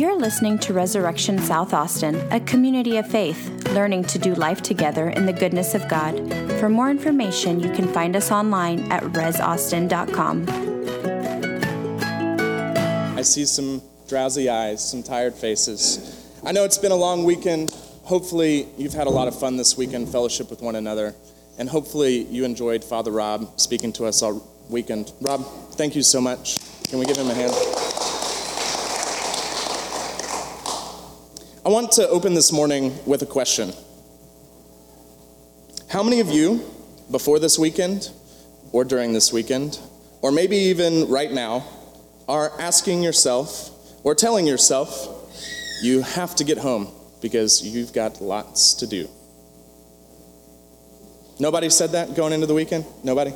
You're listening to Resurrection South Austin, a community of faith, learning to do life together in the goodness of God. For more information, you can find us online at resaustin.com. I see some drowsy eyes, some tired faces. I know it's been a long weekend. Hopefully, you've had a lot of fun this weekend, fellowship with one another, and hopefully, you enjoyed Father Rob speaking to us all weekend. Rob, thank you so much. Can we give him a hand? I want to open this morning with a question. How many of you, before this weekend, or during this weekend, or maybe even right now, are asking yourself or telling yourself, you have to get home because you've got lots to do? Nobody said that going into the weekend? Nobody?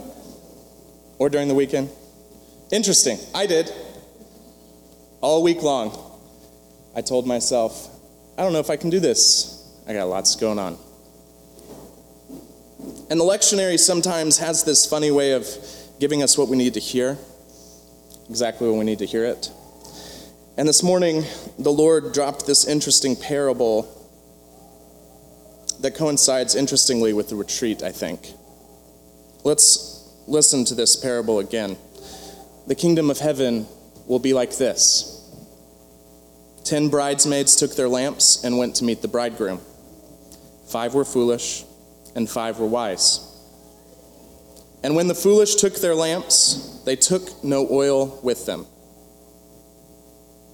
Or during the weekend? Interesting. I did. All week long, I told myself, I don't know if I can do this. I got lots going on. And the lectionary sometimes has this funny way of giving us what we need to hear, exactly when we need to hear it. And this morning, the Lord dropped this interesting parable that coincides interestingly with the retreat, I think. Let's listen to this parable again. The kingdom of heaven will be like this Ten bridesmaids took their lamps and went to meet the bridegroom. Five were foolish, and five were wise. And when the foolish took their lamps, they took no oil with them.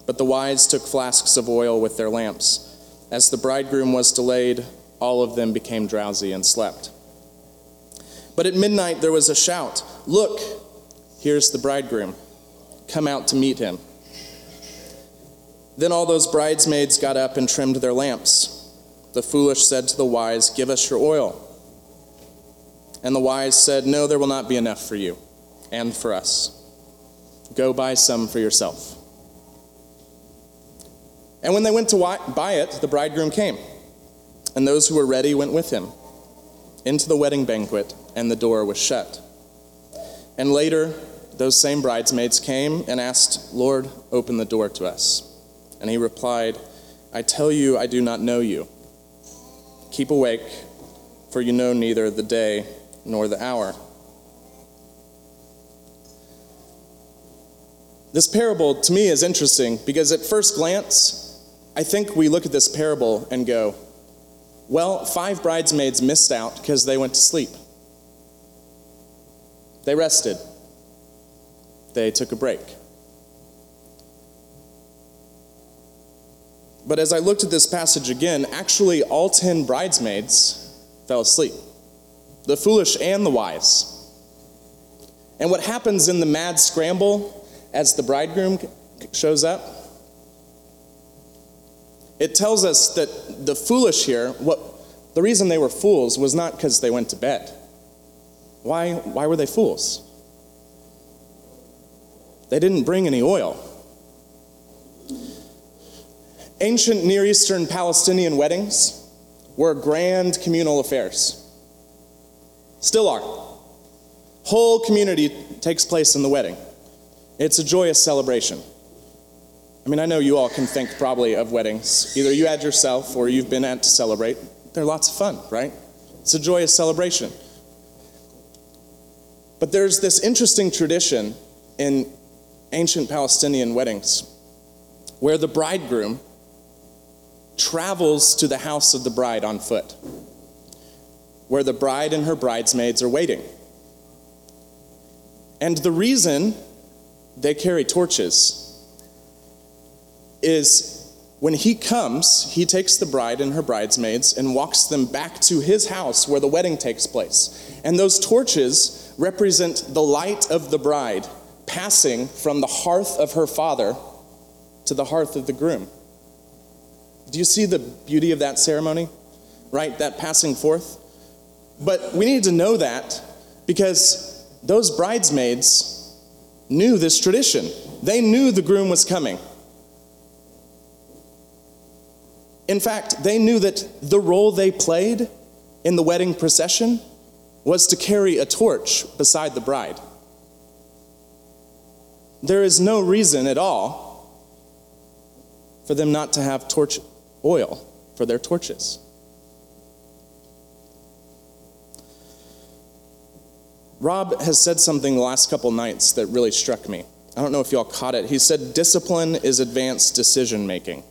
But the wise took flasks of oil with their lamps. As the bridegroom was delayed, all of them became drowsy and slept. But at midnight there was a shout Look, here's the bridegroom. Come out to meet him. Then all those bridesmaids got up and trimmed their lamps. The foolish said to the wise, Give us your oil. And the wise said, No, there will not be enough for you and for us. Go buy some for yourself. And when they went to buy it, the bridegroom came, and those who were ready went with him into the wedding banquet, and the door was shut. And later, those same bridesmaids came and asked, Lord, open the door to us. And he replied, I tell you, I do not know you. Keep awake, for you know neither the day nor the hour. This parable to me is interesting because at first glance, I think we look at this parable and go, well, five bridesmaids missed out because they went to sleep. They rested. They took a break. But as I looked at this passage again, actually all 10 bridesmaids fell asleep the foolish and the wise. And what happens in the mad scramble as the bridegroom shows up? It tells us that the foolish here, what the reason they were fools was not because they went to bed. Why, why were they fools? They didn't bring any oil. Ancient Near Eastern Palestinian weddings were grand communal affairs. Still are. Whole community takes place in the wedding. It's a joyous celebration. I mean, I know you all can think probably of weddings. Either you had yourself or you've been at to celebrate. They're lots of fun, right? It's a joyous celebration. But there's this interesting tradition in ancient Palestinian weddings where the bridegroom travels to the house of the bride on foot, where the bride and her bridesmaids are waiting. And the reason they carry torches is when he comes, he takes the bride and her bridesmaids and walks them back to his house where the wedding takes place. And those torches represent the light of the bride passing from the hearth of her father to the hearth of the groom. Do you see the beauty of that ceremony? Right? That passing forth? But we need to know that because those bridesmaids knew this tradition. They knew the groom was coming. In fact, they knew that the role they played in the wedding procession was to carry a torch beside the bride. There is no reason at all for them not to have torch oil for their torches. Rob has said something the last couple nights that really struck me. I don't know if y'all caught it. He said, Discipline is advanced decision making.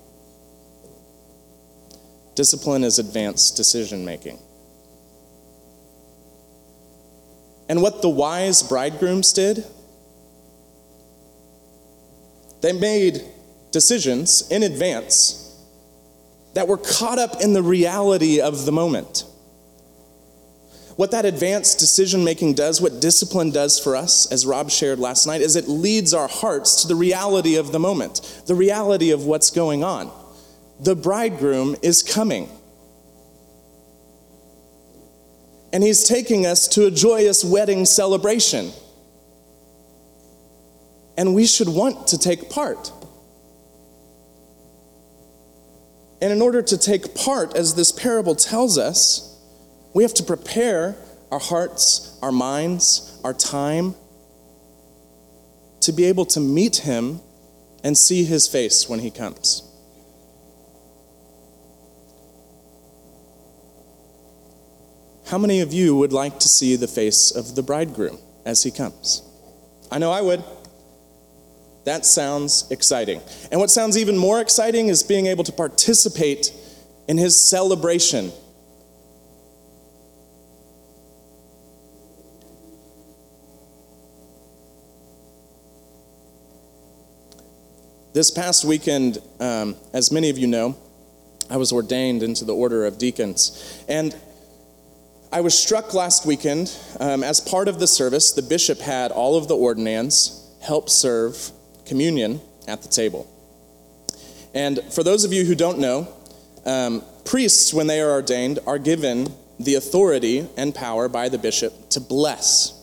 Discipline is advanced decision making. And what the wise bridegrooms did, they made decisions in advance that we're caught up in the reality of the moment. What that advanced decision making does, what discipline does for us, as Rob shared last night, is it leads our hearts to the reality of the moment, the reality of what's going on. The bridegroom is coming. And he's taking us to a joyous wedding celebration. And we should want to take part. And in order to take part, as this parable tells us, we have to prepare our hearts, our minds, our time to be able to meet Him and see His face when He comes. How many of you would like to see the face of the bridegroom as he comes? I know I would. That sounds exciting. And what sounds even more exciting is being able to participate in his celebration This past weekend, um, as many of you know, I was ordained into the order of deacons. And I was struck last weekend, um, as part of the service, the bishop had all of the ordinands help serve communion at the table. And for those of you who don't know, um, priests, when they are ordained, are given the authority and power by the bishop to bless.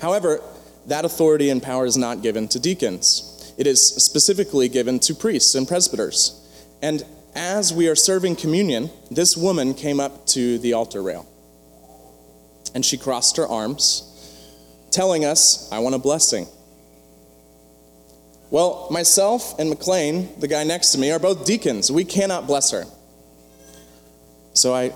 However, that authority and power is not given to deacons. It is specifically given to priests and presbyters. And as we are serving communion, this woman came up to the altar rail. And she crossed her arms, telling us, I want a blessing. Well, myself and McLean, the guy next to me, are both deacons. We cannot bless her. So I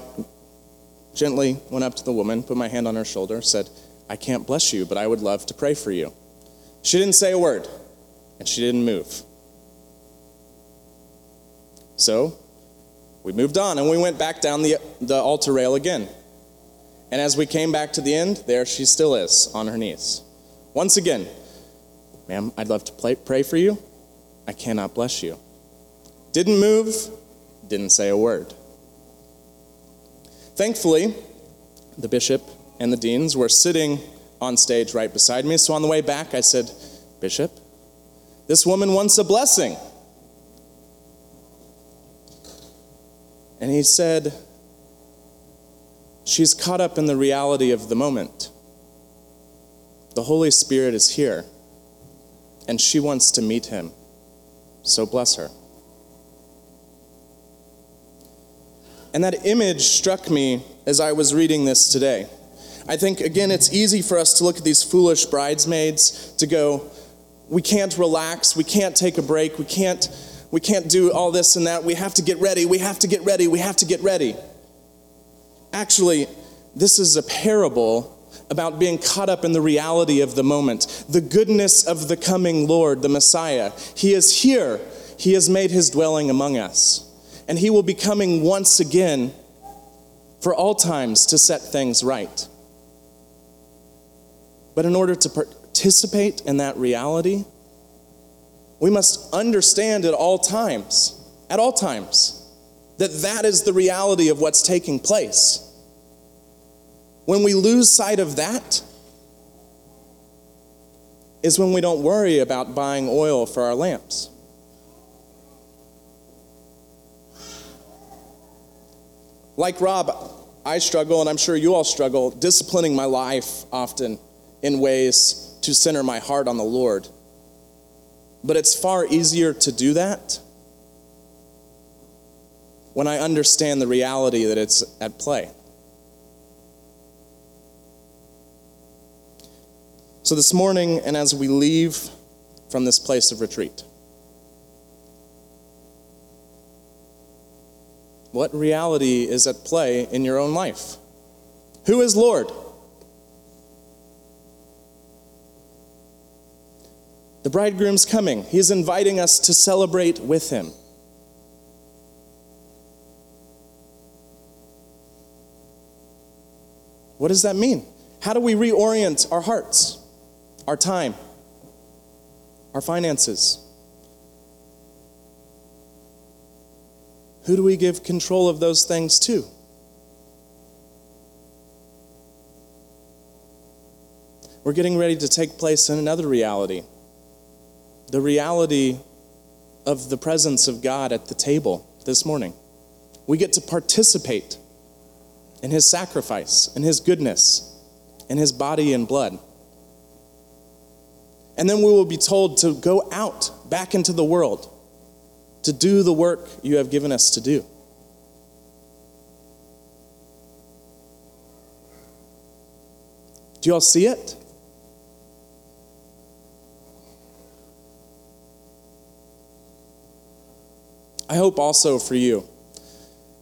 gently went up to the woman, put my hand on her shoulder, said, I can't bless you, but I would love to pray for you. She didn't say a word and she didn't move. So we moved on and we went back down the, the altar rail again. And as we came back to the end, there she still is on her knees. Once again, ma'am, I'd love to play, pray for you. I cannot bless you. Didn't move, didn't say a word. Thankfully, the bishop and the deans were sitting on stage right beside me. So on the way back, I said, Bishop, this woman wants a blessing. And he said, She's caught up in the reality of the moment. The Holy Spirit is here, and she wants to meet him. So bless her. And that image struck me as I was reading this today. I think, again, it's easy for us to look at these foolish bridesmaids to go, we can't relax, we can't take a break, we can't we can't do all this and that. We have to get ready, we have to get ready, we have to get ready. Actually, this is a parable about being caught up in the reality of the moment, the goodness of the coming Lord, the Messiah. He is here. He has made his dwelling among us. And he will be coming once again for all times to set things right. But in order to participate in that reality, we must understand at all times, at all times, that that is the reality of what's taking place. When we lose sight of that, is when we don't worry about buying oil for our lamps. Like Rob, I struggle, and I'm sure you all struggle, disciplining my life often in ways to center my heart on the Lord. But it's far easier to do that when I understand the reality that it's at play. So, this morning, and as we leave from this place of retreat, What reality is at play in your own life? Who is Lord? The bridegroom's coming. He's inviting us to celebrate with him. What does that mean? How do we reorient our hearts, our time, our finances? Who do we give control of those things to? We're getting ready to take place in another reality the reality of the presence of God at the table this morning. We get to participate in his sacrifice, in his goodness, in his body and blood. And then we will be told to go out back into the world to do the work you have given us to do. Do you all see it? I hope also for you,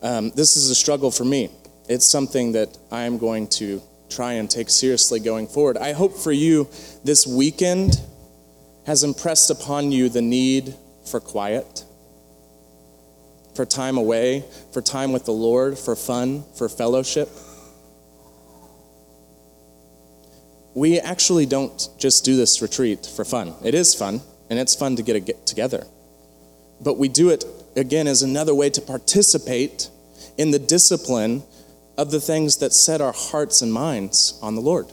um, this is a struggle for me it's something that I am going to try and take seriously going forward. I hope for you this weekend has impressed upon you the need for quiet, for time away, for time with the Lord, for fun, for fellowship. We actually don't just do this retreat for fun. It is fun, and it's fun to get, a, get together. But we do it again as another way to participate in the discipline of the things that set our hearts and minds on the Lord.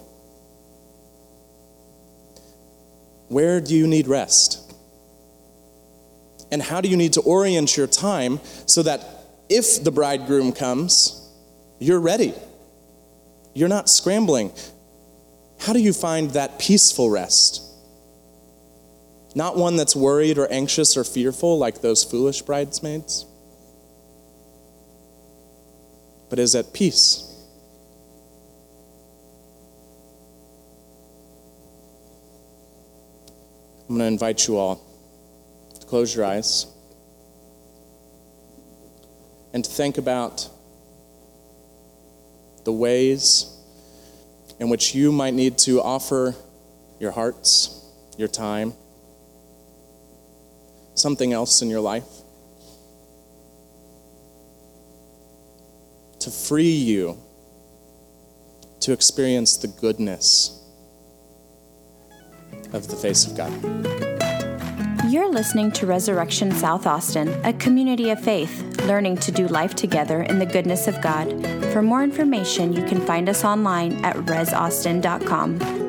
Where do you need rest? And how do you need to orient your time so that if the bridegroom comes, you're ready? You're not scrambling. How do you find that peaceful rest? Not one that's worried or anxious or fearful like those foolish bridesmaids but is at peace. I'm going to invite you all to close your eyes and to think about the ways in which you might need to offer your hearts, your time, something else in your life. To free you to experience the goodness of the face of God. You're listening to Resurrection South Austin, a community of faith, learning to do life together in the goodness of God. For more information, you can find us online at resaustin.com.